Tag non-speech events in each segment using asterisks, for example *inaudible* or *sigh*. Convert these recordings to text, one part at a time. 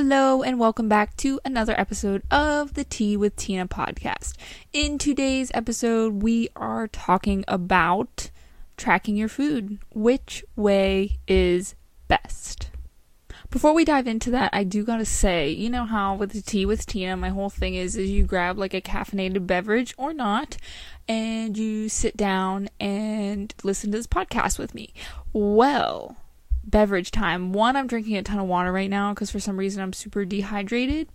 Hello, and welcome back to another episode of the Tea with Tina podcast. In today's episode, we are talking about tracking your food. Which way is best? Before we dive into that, I do gotta say, you know how with the tea with Tina, my whole thing is is you grab like a caffeinated beverage or not, and you sit down and listen to this podcast with me. Well, beverage time. One, I'm drinking a ton of water right now because for some reason I'm super dehydrated.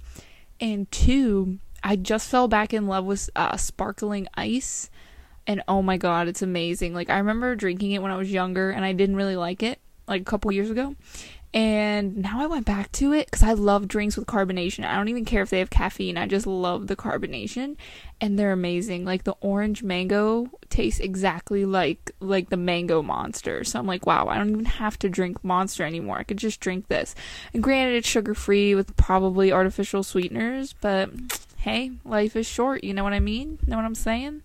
And two, I just fell back in love with uh, sparkling ice. And oh my god, it's amazing. Like, I remember drinking it when I was younger and I didn't really like it, like a couple years ago. And now I went back to it because I love drinks with carbonation. I don't even care if they have caffeine. I just love the carbonation, and they're amazing. Like the orange mango tastes exactly like like the mango monster. So I'm like, wow, I don't even have to drink monster anymore. I could just drink this. And granted, it's sugar free with probably artificial sweeteners, but hey, life is short. You know what I mean? Know what I'm saying?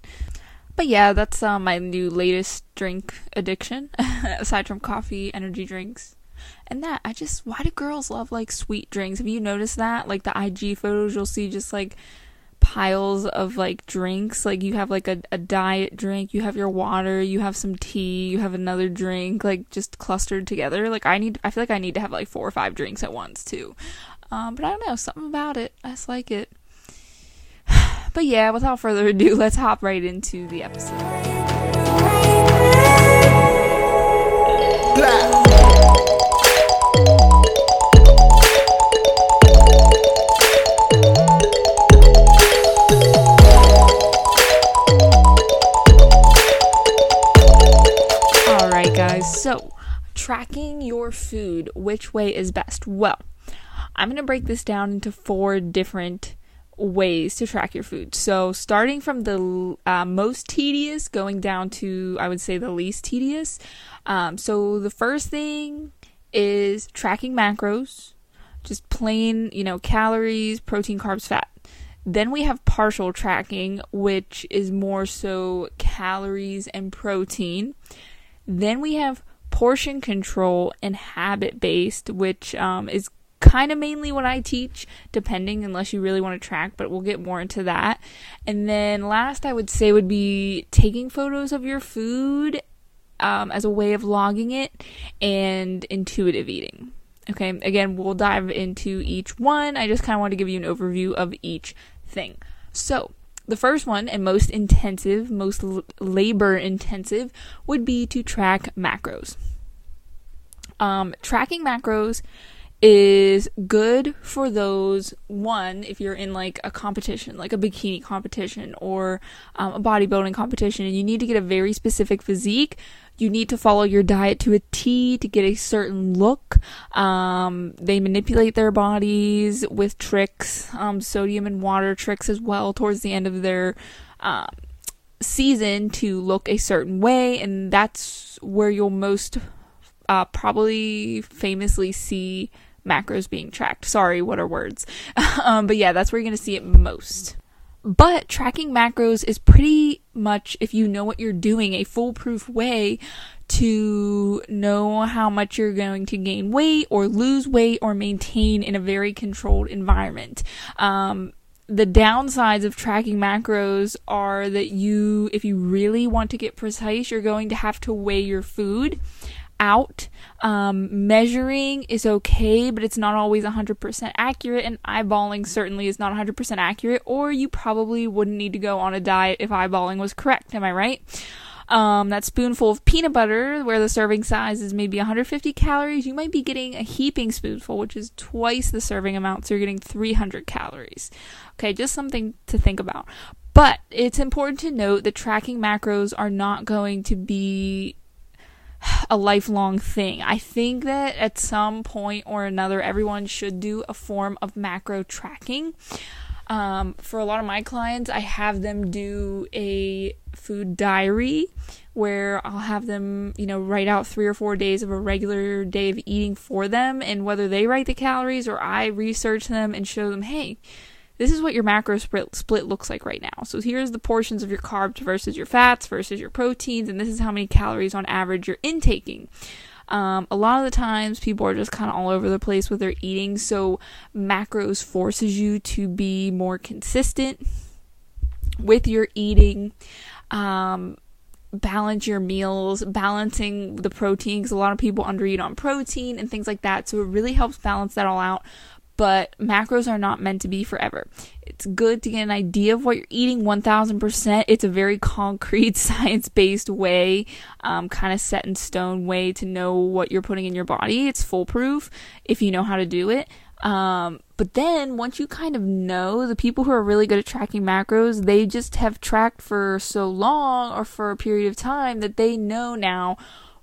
But yeah, that's uh, my new latest drink addiction. *laughs* Aside from coffee, energy drinks and that I just why do girls love like sweet drinks? Have you noticed that? Like the IG photos you'll see just like piles of like drinks. Like you have like a, a diet drink, you have your water, you have some tea, you have another drink, like just clustered together. Like I need I feel like I need to have like four or five drinks at once too. Um, but I don't know, something about it. I just like it. *sighs* But yeah, without further ado, let's hop right into the episode. Tracking your food, which way is best? Well, I'm going to break this down into four different ways to track your food. So, starting from the uh, most tedious, going down to, I would say, the least tedious. Um, so, the first thing is tracking macros, just plain, you know, calories, protein, carbs, fat. Then we have partial tracking, which is more so calories and protein. Then we have portion control and habit based, which um, is kind of mainly what I teach, depending, unless you really want to track, but we'll get more into that. And then last, I would say, would be taking photos of your food um, as a way of logging it and intuitive eating. Okay, again, we'll dive into each one. I just kind of want to give you an overview of each thing. So, the first one and most intensive, most l- labor intensive would be to track macros. Um, tracking macros is good for those one if you're in like a competition like a bikini competition or um, a bodybuilding competition and you need to get a very specific physique you need to follow your diet to a T to get a certain look. Um, they manipulate their bodies with tricks, um, sodium and water tricks as well towards the end of their um, season to look a certain way, and that's where you'll most uh, probably famously see macros being tracked. Sorry, what are words? *laughs* um, but yeah, that's where you're going to see it most. But tracking macros is pretty much, if you know what you're doing, a foolproof way to know how much you're going to gain weight or lose weight or maintain in a very controlled environment. Um, the downsides of tracking macros are that you, if you really want to get precise, you're going to have to weigh your food out. Um, measuring is okay, but it's not always 100% accurate, and eyeballing certainly is not 100% accurate, or you probably wouldn't need to go on a diet if eyeballing was correct. Am I right? Um, that spoonful of peanut butter, where the serving size is maybe 150 calories, you might be getting a heaping spoonful, which is twice the serving amount, so you're getting 300 calories. Okay, just something to think about. But it's important to note that tracking macros are not going to be a lifelong thing. I think that at some point or another, everyone should do a form of macro tracking. Um, for a lot of my clients, I have them do a food diary where I'll have them, you know, write out three or four days of a regular day of eating for them. And whether they write the calories or I research them and show them, hey, this is what your macro split, looks like right now. So here's the portions of your carbs versus your fats versus your proteins, and this is how many calories on average you're intaking. Um, a lot of the times, people are just kind of all over the place with their eating, so macros forces you to be more consistent with your eating. Um, balance your meals, balancing the protein because a lot of people undereat on protein and things like that. So it really helps balance that all out. But macros are not meant to be forever. It's good to get an idea of what you're eating 1000%. It's a very *laughs* concrete, *laughs* science based way, um, kind of set in stone way to know what you're putting in your body. It's foolproof if you know how to do it. Um, but then once you kind of know the people who are really good at tracking macros, they just have tracked for so long or for a period of time that they know now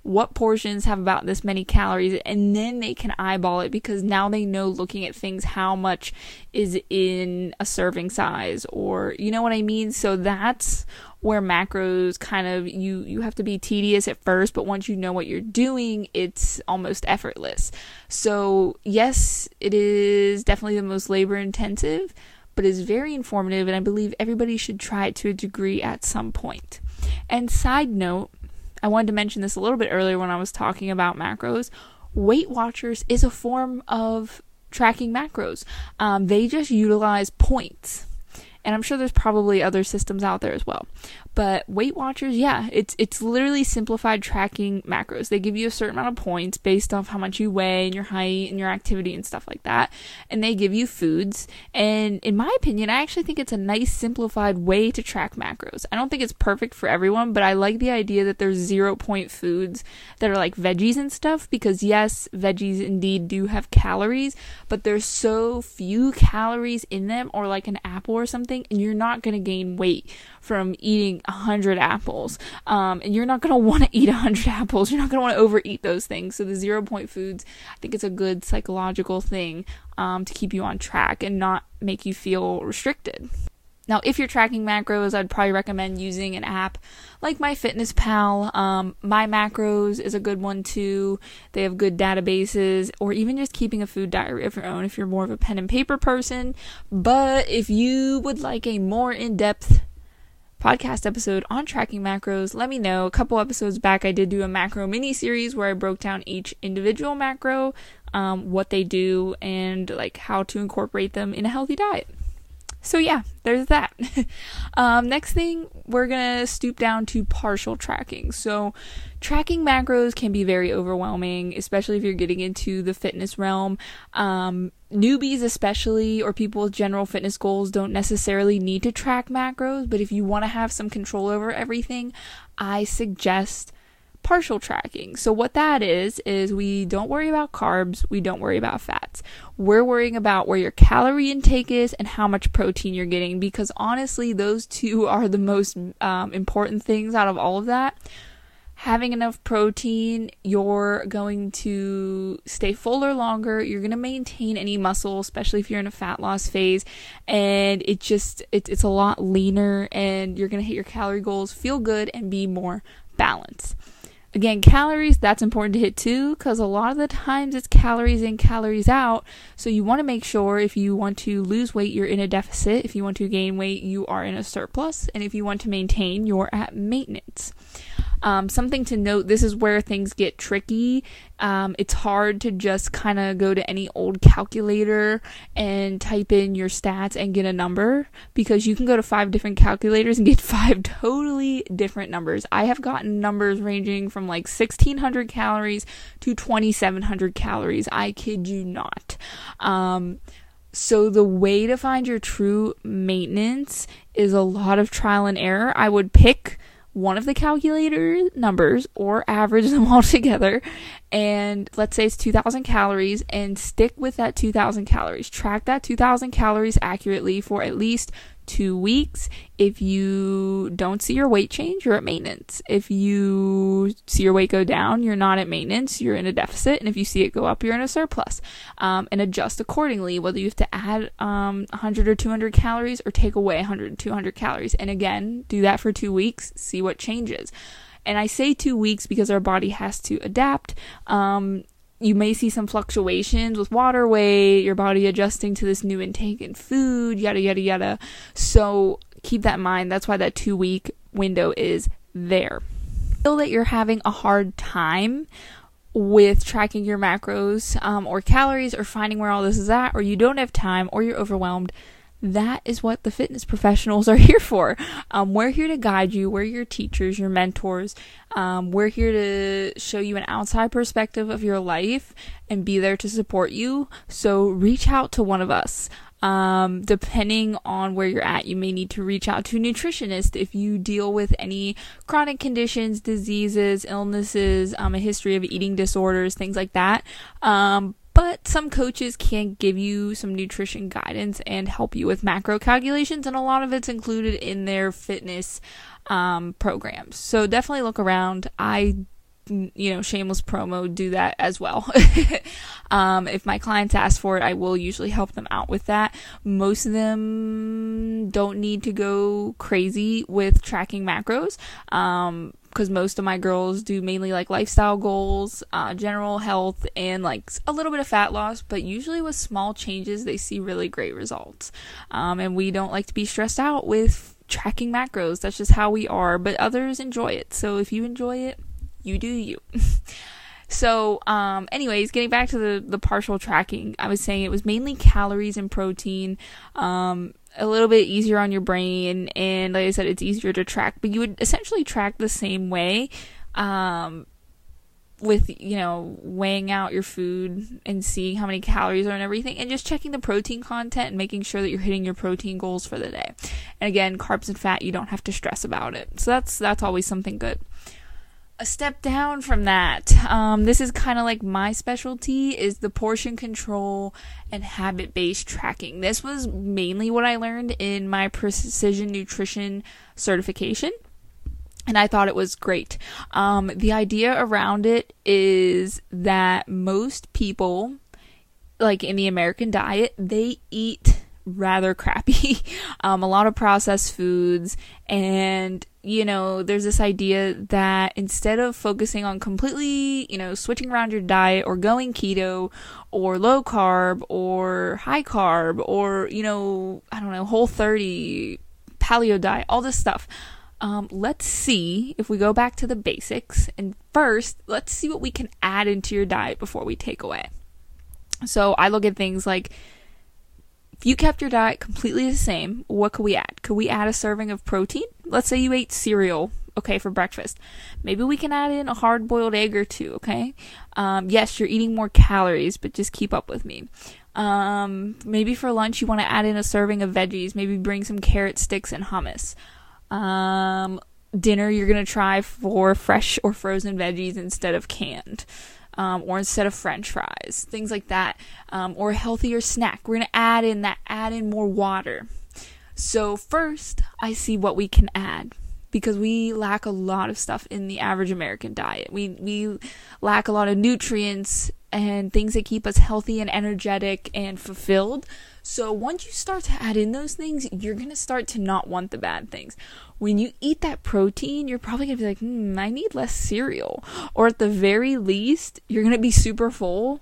what portions have about this many calories and then they can eyeball it because now they know looking at things how much is in a serving size or you know what I mean? So that's where macros kind of you you have to be tedious at first but once you know what you're doing it's almost effortless. So yes it is definitely the most labor intensive but is very informative and I believe everybody should try it to a degree at some point. And side note I wanted to mention this a little bit earlier when I was talking about macros. Weight Watchers is a form of tracking macros. Um, they just utilize points and I'm sure there's probably other systems out there as well. But Weight Watchers, yeah, it's it's literally simplified tracking macros. They give you a certain amount of points based off how much you weigh and your height and your activity and stuff like that. And they give you foods. And in my opinion, I actually think it's a nice simplified way to track macros. I don't think it's perfect for everyone, but I like the idea that there's zero point foods that are like veggies and stuff because yes, veggies indeed do have calories, but there's so few calories in them or like an apple or something something and you're not going to gain weight from eating 100 apples. Um, and you're not going *laughs* to want to eat 100 apples. You're not going to want to overeat those things. So the zero point foods, I think it's a good psychological thing um, to keep you on track and not make you feel restricted. Now, if you're tracking macros, I'd probably recommend using an app like MyFitnessPal. Um, My Macros is a good one too. They have good databases, or even just keeping a food diary of your own if you're more of a pen and paper person. But if you would like a more in depth podcast episode on tracking macros, let me know. A couple episodes back, I did do a macro mini series where I broke down each individual macro, um, what they do, and like how to incorporate them in a healthy diet. So yeah, there's that. *laughs* um, next thing, we're gonna stoop down to partial tracking. So tracking macros can be very overwhelming, especially if you're getting into the fitness realm. Um, newbies, especially, or people with general fitness goals, don't necessarily need to track macros. But if you want to have some control over everything, I suggest partial tracking. So what that is is we don't worry about carbs, we don't worry about fats. We're worrying about where your calorie intake is and how much protein you're getting because honestly those two *laughs* are the most um, important things out of all of that. Having enough protein, you're going to stay fuller longer. You're going to maintain any muscle, especially if you're in a fat loss phase. And it just, it, it's a lot leaner and you're going to hit your calorie goals, feel good, and be more balanced. Again, calories, that's important to hit too, because a lot of the times it's calories in, calories out. So you want to make sure if you want to lose weight, you're in a deficit. If you want to gain weight, you are in a surplus. And if you want to maintain, you're at maintenance. Um, something to note this is where things get tricky. Um, it's hard to just kind of go to any old calculator and type in your stats and get a number because you can go to five different calculators and get *laughs* five totally different numbers. I have gotten numbers ranging from like 1600 calories to 2700 calories. I kid you not. Um, so the way to find your true maintenance is a lot of trial and error. I would pick one of the calculator numbers or average *laughs* them all together. And let's say it's 2000 calories and stick with that 2000 calories. Track that 2000 calories accurately for at least two weeks. If you don't see your weight change, you're at maintenance. If you see your weight go down, you're not at maintenance, you're in a deficit. And if you see it go up, you're in a surplus. Um, and adjust accordingly, whether you have to add um, 100 or 200 calories or take away 100 200 calories. And again, do that for two weeks, see what changes. And I say two weeks because our body has to adapt. Um, you may see some fluctuations with water weight, your body adjusting to this new intake in food, yada, yada, yada. So keep that in mind. That's why that two week window is there. Feel that you're having a hard time with tracking your macros um, or calories or finding where all this is at, or you don't have time or you're overwhelmed, that is what the fitness professionals *laughs* are here for. Um, we're here to guide you. We're your teachers, your mentors. Um, we're here to show you an outside perspective of your life and be there to support you. So reach out to one of us. Um, depending on where you're at, you may need to reach out to a nutritionist if you deal with any chronic conditions, diseases, illnesses, um, a history of eating disorders, things like that. But some coaches can give you some nutrition guidance and help you with macro calculations, and a lot of it's included in their fitness um, programs. So definitely look around. I you know, shameless promo, do that as well. *laughs* um, if my clients ask for it, I will usually help them out with that. Most of them don't need to go crazy with tracking macros. Um, because most of my girls do mainly like lifestyle goals, uh, general health, and like a little bit of fat loss. But usually with small changes, they see really great results. Um, and we don't like to be stressed out with tracking macros. That's just how we are. But others enjoy it. So if you enjoy it, you do you. *laughs* so, um, anyways, getting back to the the partial tracking, I was saying it was mainly calories and protein. Um, a little bit easier on your brain, and like I said, it's easier to track. But you would essentially track the same way. Um, with you know weighing out your food and seeing how many calories are and everything and just checking the protein content and making sure that you're hitting your protein goals for the day and again carbs and fat you don't have to stress about it so that's that's always something good a step down from that. Um, this is kind of like my specialty is the portion control and habit based tracking. This was mainly what I learned in my precision nutrition certification. And I thought it was great. Um, the idea around it is that most people, like in the American diet, they eat rather crappy. *laughs* um, a lot of processed foods and you know, there's this idea that instead of focusing on completely, you know, switching around your diet or going keto or low carb or high carb or, you know, I don't know, whole 30, paleo diet, all this stuff. Um, let's see if we go back to the basics. And first, let's see what we can add into your diet before we take away. So I look at things like if you kept your diet completely the same, what could we add? Could we add a serving of protein? Let's say you ate cereal, okay, for breakfast. Maybe we can add in a hard boiled egg or two, okay? Um, yes, you're eating more calories, but just keep up with me. Um, maybe for lunch you want to add in a serving of veggies. Maybe bring some carrot sticks and hummus. Um, dinner you're gonna try for fresh or frozen veggies instead of canned um, or instead of french fries, things like that, um, or a healthier snack. We're to add in that, add in more water. So, first, I see what we can add because we lack a lot of stuff in the average American diet. We, we lack a lot of nutrients and things that keep us healthy and energetic and fulfilled. So once you start to add in those things, you're going to start to not want the bad things. When you eat that protein, you're probably going to be like, hmm, I need less cereal. Or at the very least, you're going to be super full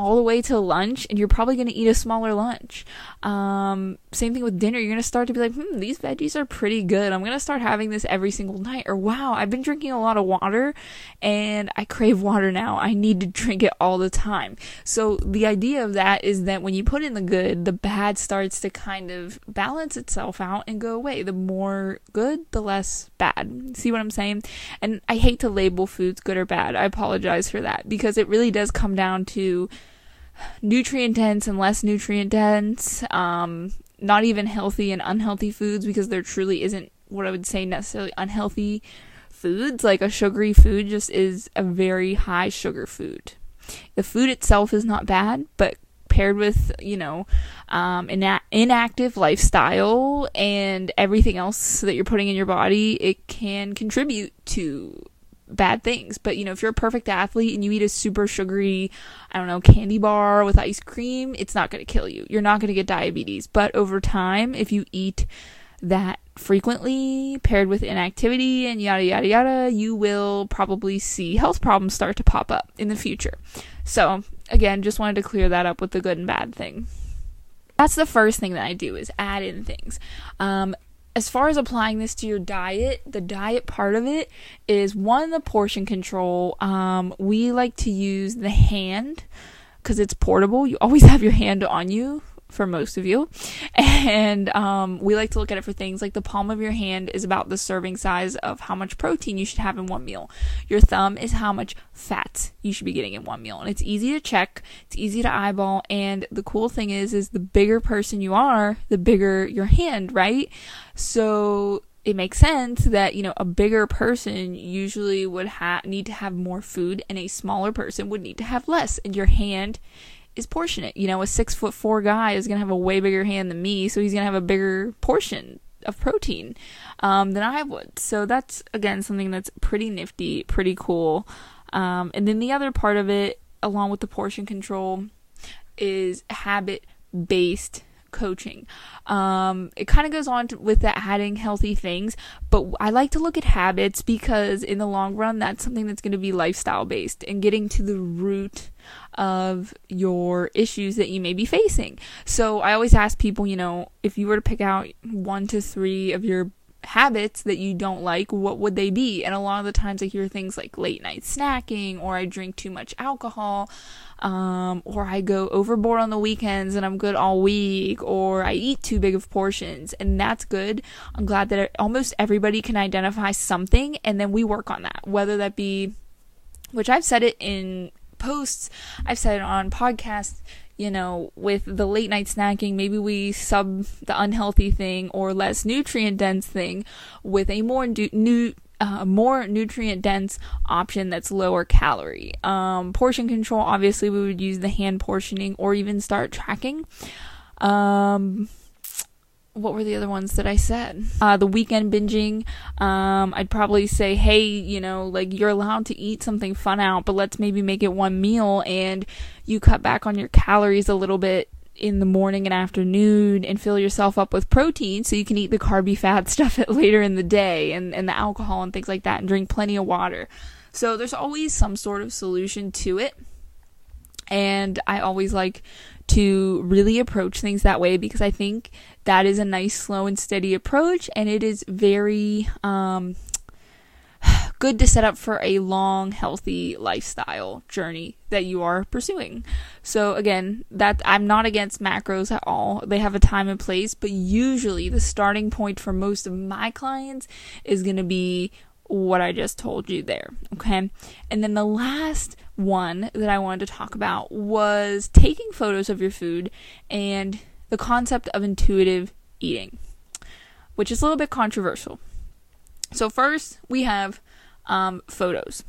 all the way to lunch and you're probably going to eat a smaller lunch. Um, same thing with dinner. You're going to start to be like, hmm, these veggies are pretty good. I'm going to start having this every single night. Or wow, I've been drinking a lot of water and I crave water now. I need to drink it all the time. So the idea of that is that when you put in the good, the bad starts to kind of balance itself out and go away. The more good, the less bad. See what I'm saying? And I hate to label foods good or bad. I apologize for that because it really does come down to nutrient dense and less nutrient dense, um, not even healthy and unhealthy foods because there truly isn't what I would say necessarily unhealthy foods. Like a sugary food just is a very high sugar food. The food itself is not bad, but paired with, you know, um, ina- inactive lifestyle and everything else that you're putting in your body, it can contribute to bad things. But you know, if you're a perfect athlete and you eat a super sugary, I don't know, candy bar with ice cream, it's not going to kill you. You're not going to get diabetes. But over time, if you eat that frequently paired with inactivity and yada yada yada, you will probably see health problems start to pop up in the future. So, again, just wanted to clear that up with the good and bad thing. That's the first thing that I do is add in things. Um, as far as applying this to your diet, the diet part of it is one the portion control. Um, we like to use the hand because it's portable. You always *laughs* have your hand on you for most of you. *laughs* And um, we like to look at it for things like the palm of your hand is about the serving size of how much protein you should have in one meal. Your thumb is how much fat you should be getting in one meal. And it's easy to check, it's easy to eyeball. And the cool thing is, is the bigger person you are, the bigger your hand, right? So it makes sense that you know a bigger person usually would ha- need to have more food and a smaller person would need to have less and your hand is portionate. You know, a six foot four guy is gonna have a way bigger hand than me, so he's gonna have a bigger portion of protein um, than I would. So that's again something that's pretty nifty, pretty cool. Um, and then the other part of it, along with the portion control, is habit based coaching. Um, it kind of goes on to, with the adding healthy things, but I like to look at habits because in the long run, that's something that's going to be lifestyle based and getting to the root of your issues that you may be facing. So I always ask people, you know, if you were to pick out one to three of your habits that you don't like, what would they be? And a lot of the times I hear things like late night snacking, or I drink too much alcohol, um, or I go overboard on the weekends and I'm good all week, or I eat too big of portions, and that's good. I'm glad that almost everybody can identify something, and then we work on that, whether that be, which I've said it in posts, I've said it on podcasts you know, with the late night snacking, maybe we sub the unhealthy thing or less nutrient dense thing with a more new uh, more nutrient dense option that's lower calorie. Um, portion control, obviously, we would use the hand portioning or even start tracking. Um, what were the other ones that I said? Uh, the weekend binging. Um, I'd probably say, hey, you know, like you're allowed to eat something fun out, but let's maybe make it one meal and you cut back on your calories a little bit in the morning and afternoon and fill yourself up with protein so you can eat the carby fat *laughs* stuff later in the day and, and the alcohol and things like that and drink plenty of water. So there's always some sort of solution to it. And I always like to really approach things that way because I think that is a nice, slow, and steady approach, and it is very um, *sighs* good to set up for a long, healthy lifestyle journey that you are pursuing. So again, that I'm not against macros at all. They have a time and place, but usually the starting point for most of my clients is going to be what I just told you there. Okay. And then the last one that I wanted to talk about was taking photos of your food and the concept of intuitive eating, which is a little bit controversial. So, first, we have um, photos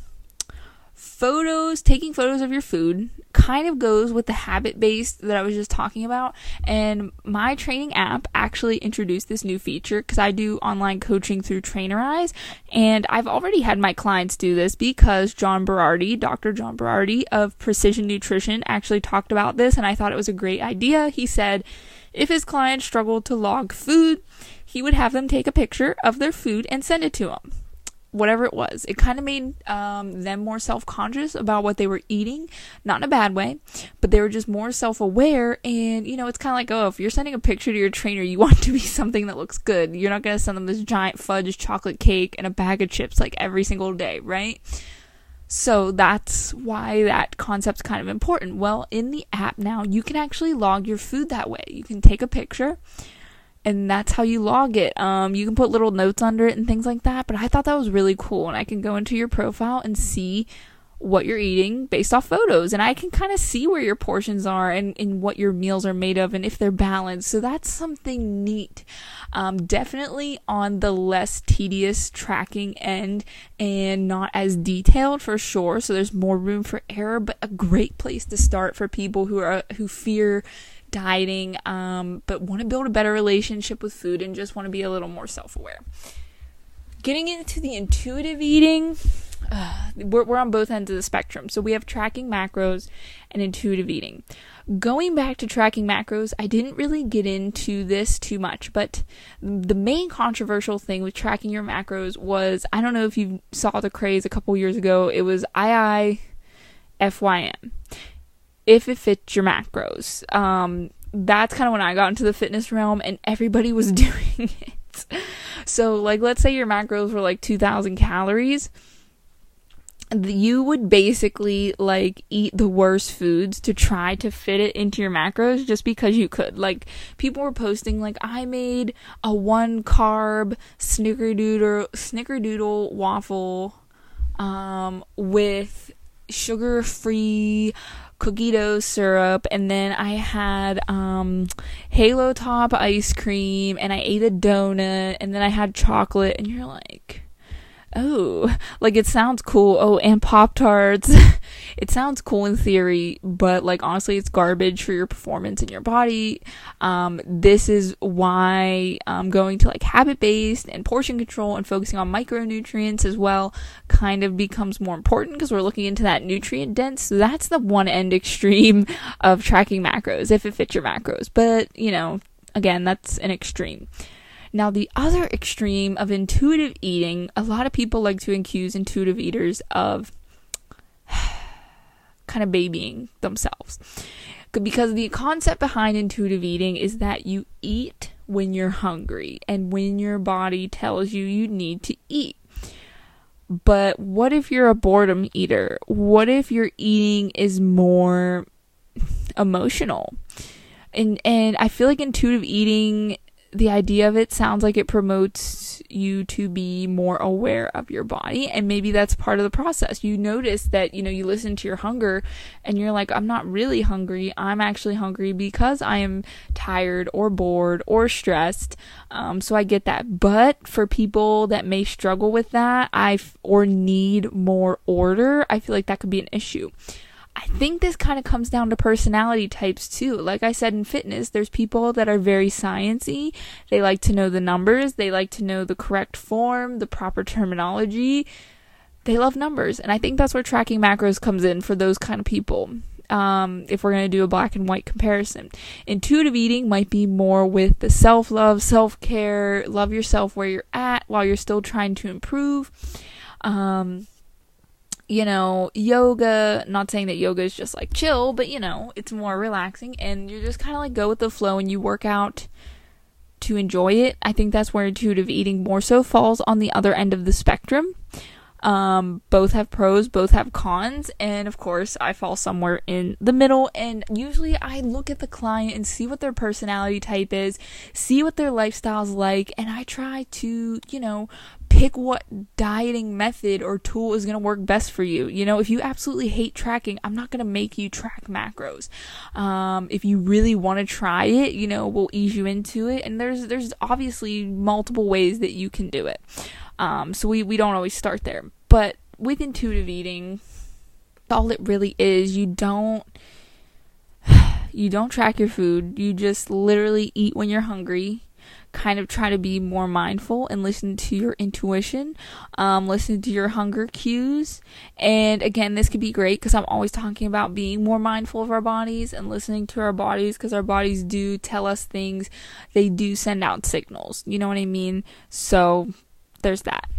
photos, taking photos of your food kind of goes with the habit based that I was just talking about. And my training app actually introduced this new feature because I do online coaching through Trainerize. And I've already had my clients do this because John Berardi, Dr. John Berardi of Precision Nutrition, actually talked about this. And I thought it was a great idea. He said if his clients struggled to log food, he would have them take a picture of their food and send it to him whatever it was. It kind of made um, them more self conscious about what they were eating, not in a bad way, but they were just more self aware. And, you know, it's kind of like, oh, if you're sending a picture to your trainer, you *laughs* want to be something that looks good. You're not going to send them this giant fudge chocolate cake and a bag of chips like every single day, right? So that's why that concept's kind of important. Well, in the app now, you can actually log your food that way. You can take a picture and that's how you log it. Um, you can put little notes under it and things like that. But I thought that was really cool, and I can go into your profile and see what you're eating based off photos, and I can kind of see where your portions are and, and what your meals are made of, and if they're balanced. So that's something neat. Um, definitely on the less tedious tracking end and not as detailed for sure. So there's more room for error, but a great place to start for people who are who fear dieting, um, but want to build a better relationship with food and just want to be a little more self aware. Getting into the intuitive eating, uh, we're, we're on both ends of the spectrum. So we have tracking macros and intuitive eating. Going back to tracking macros, I didn't really get into this too much, but the main controversial thing with tracking your macros was I don't know if you saw the craze a couple years ago, it was IIFYM if it fits your macros. Um, that's kind of when I got into the fitness realm and everybody was *laughs* doing it. so, like, let's say your macros were like 2,000 calories you would basically like eat the worst foods to try to fit it into your macros just because you could. Like people were posting like I made a one carb snickerdoodle snickerdoodle waffle um with sugar free cookie dough syrup and then I had um halo top ice cream and I ate a donut and then I had chocolate and you're like oh, like it sounds cool. Oh, and Pop Tarts. *laughs* it sounds cool in theory, but like honestly, it's garbage for your performance in your body. Um, this is why I'm going to like habit based and portion control and focusing on micronutrients as well kind of becomes more important because we're looking into that nutrient dense. So that's the one end extreme of tracking macros if it fits your macros. But you know, again, that's an extreme. Now, the other extreme of intuitive eating, a lot of people like to accuse intuitive eaters of *sighs* kind of babying themselves. Because the concept behind intuitive eating is that you eat when you're hungry and when your body tells you you need to eat. But what if you're a boredom eater? What if your eating is more emotional? And and I feel like intuitive eating the idea of it sounds like it promotes you to be more aware of your body and maybe that's part of the process. You notice that you know you listen to your hunger and you're like i'm not really hungry. I'm actually hungry because i am tired or bored or stressed. Um, so i get that. But for people that may struggle with that i or need more order i feel like that could be an issue I think this kind of comes down to personality types too. Like I said in fitness, there's people that are very sciency. They like to know the numbers, they like to know the correct form, the proper terminology. They love numbers, and I think that's where tracking macros comes in for those kind of people. Um, if we're going to do a black and white comparison, intuitive eating might be more with the self love, self care, love yourself where you're at while you're still trying to improve. Um, you know, yoga, not saying that yoga is just like chill, but you know, it's more relaxing and you just kind of like go with the flow and you work out to enjoy it. I think that's where intuitive eating more so falls on the other end of the spectrum. Um, both have pros, both have cons, and of course, I fall somewhere in the middle. And usually, I look at the client and see what their personality type is, see what their lifestyle's like, and I try to, you know, pick what dieting method or tool is going to work best for you. You know, if you absolutely hate tracking, I'm not going to make you track macros. Um, if you really want to try it, you know, we'll ease you into it. And there's, there's obviously multiple ways that you can do it. Um, so we, we don't always start there. But with intuitive eating, all it really is, you don't, *sighs* you don't track your food. You just literally eat when you're hungry kind of try to be more mindful and listen to your intuition, um, listen to your hunger cues. And again, this could be great because I'm always talking about being more mindful of our bodies and listening to our bodies because our bodies do tell us things, they do send out signals. You know what I mean? So there's that.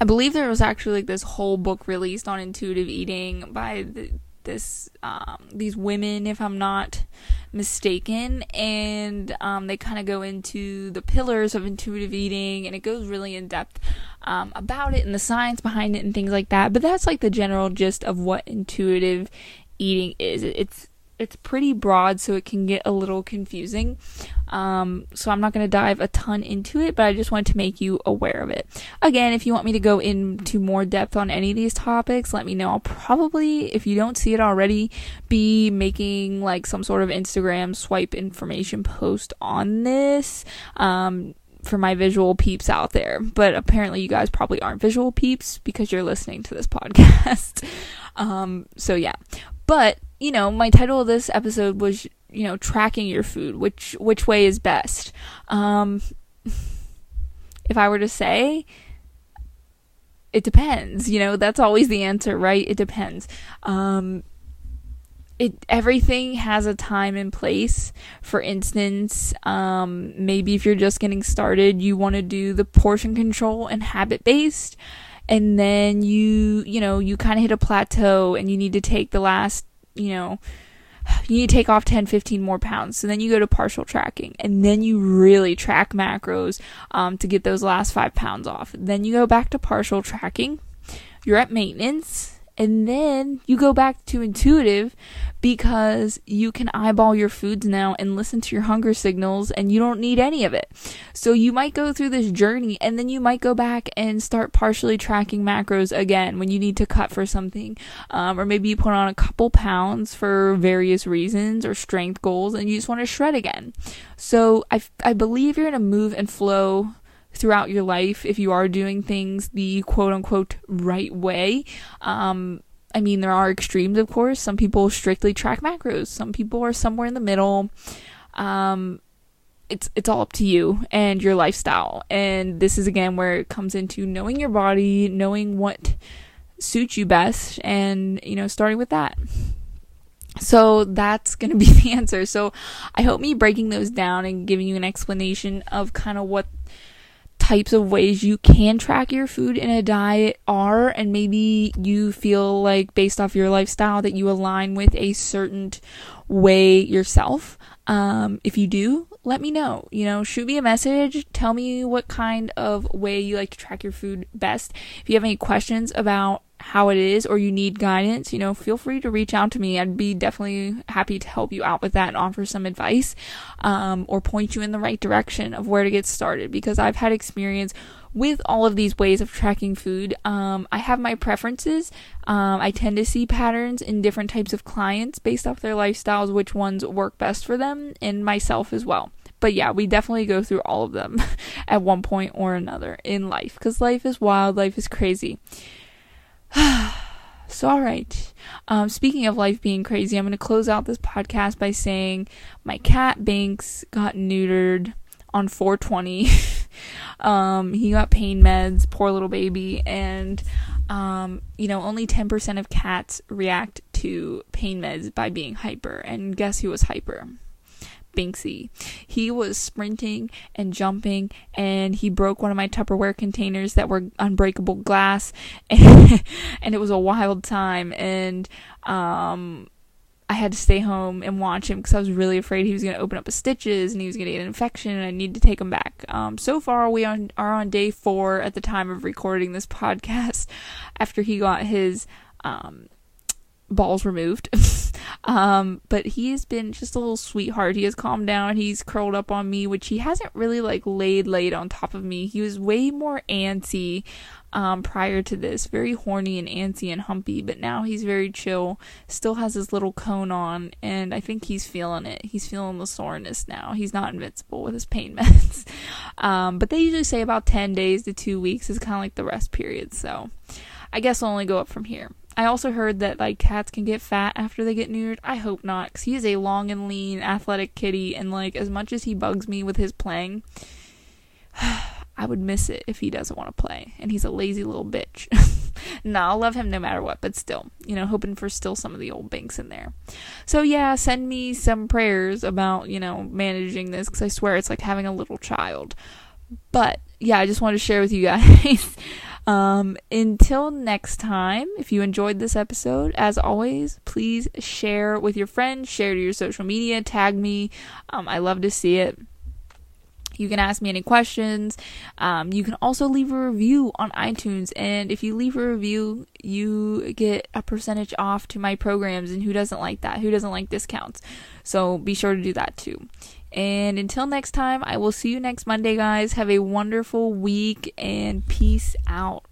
I believe there was actually like this whole book released on intuitive eating by the, this um, these women, if I'm not mistaken, and um, they kind of go into the pillars of intuitive eating, and it goes really in depth um, about it and the science behind it and things like that. But that's like the general gist of what intuitive eating is. It's it's pretty broad, so it can get a little confusing. Um, so I'm not going to dive a ton into it, but I just wanted to make you aware of it. Again, if you want me to go into more depth on any of these topics, let me know. I'll probably, if you don't see it already, be making like some sort of Instagram swipe information post on this. Um, for my visual peeps out there, but apparently you guys probably aren't visual peeps because you're listening to this *laughs* podcast. um, so yeah, but you know, my title of this episode was, you know, tracking your food, which which way is best. Um if I were to say it depends, you know, that's always the answer, right? It depends. Um it everything has a time and place. For instance, um maybe if you're just getting started, you want to do the portion control and habit based and then you, you know, you kind of hit a plateau and you need to take the last you know, you need to take off 10, 15 more pounds. So then you go to partial tracking and then you really track macros um, to get those last five pounds off. Then you go back to partial tracking. You're at maintenance and then you go back to intuitive because you can eyeball your foods now and listen to your hunger signals and you don't need any of it. So you might go through this journey and then you might go back and start partially tracking macros again when you need to cut for something. Um, or maybe you put on a couple pounds for various reasons or strength goals and you just want to shred again. So I, I believe you're in a move and flow throughout your life if you are doing things the quote unquote right way. Um, I mean, there are extremes, of course. Some people strictly track macros. Some people are somewhere in the middle. Um, it's it's all up to you and your lifestyle. And this is again where it comes into knowing your body, knowing what suits you best, and you know, starting with that. So that's going *laughs* to be the answer. So I hope me breaking those down and giving you an explanation of kind of what types of ways you can track your food in a diet are, and maybe you feel like based off your lifestyle that you align with a certain way yourself. Um, if you do, let me know. You know, shoot me a message. Tell me what kind of way you like to track your food best. If you have any questions about how it is or you need guidance, you know, feel free to reach out to me. I'd be definitely happy to help you out with that and offer some advice um, or point you in the right direction of where to get started because I've had experience with all of these ways of tracking food. Um, I have my preferences. Um, I tend to see patterns in different types of clients based off their lifestyles, which ones work best for them, and myself as well. But yeah, we definitely go through all of them *laughs* at one point or another in life because life is wild, life is crazy. *sighs* so, all right. Um, speaking of life being crazy, I'm going to close out this podcast by saying my cat Banks got neutered on 420. *laughs* um, he got pain meds, poor little baby, and um, you know, only 10% of cats react to pain meds by being hyper. And guess who was hyper? Binksy. He was sprinting and jumping, and he broke one of my Tupperware containers that were unbreakable glass, and, *laughs* and it was a wild time. And um, I had to stay home and watch him because I was really afraid he was going to open up his stitches and he was going to get an infection, and I need to take him back. Um, so far, we are on day four at the time of recording this *laughs* podcast after he got his um, balls removed. *laughs* um, but he has been just a little sweetheart. He has calmed down. He's curled up on me, which he hasn't really like laid laid on top of me. He was way more antsy um, prior to this, very horny and antsy and humpy, but now he's very chill. Still has his little cone on, and I think he's feeling it. He's feeling the soreness now. He's not invincible with his pain *laughs* meds. um, but they usually say about 10 days to two weeks is kind of like the rest period, so I guess I'll only go up from here. I also heard that like cats can get fat after they get neutered. I hope not, cause he is a long and lean, athletic kitty, and like as much as he bugs me with his playing, *sighs* I would miss it if he doesn't want to play, and he's a lazy little bitch. *laughs* nah, I'll love him no matter what, but still, you know, hoping for still some of the old banks in there. So yeah, send me some prayers about you know managing this, cause I swear it's like having a little child. But yeah, I just wanted to share with you guys. *laughs* Um, until next time, if you enjoyed this episode, as always, please share with your friends, share to your social media, tag me. Um, I love to see it. You can ask me any questions. Um, you can also leave a review on iTunes, and if you leave a review, you get a percentage off to my programs. And who doesn't like that? Who doesn't like discounts? So be sure to do that too. And until next time, I will see you next Monday, guys. Have a wonderful week and peace out.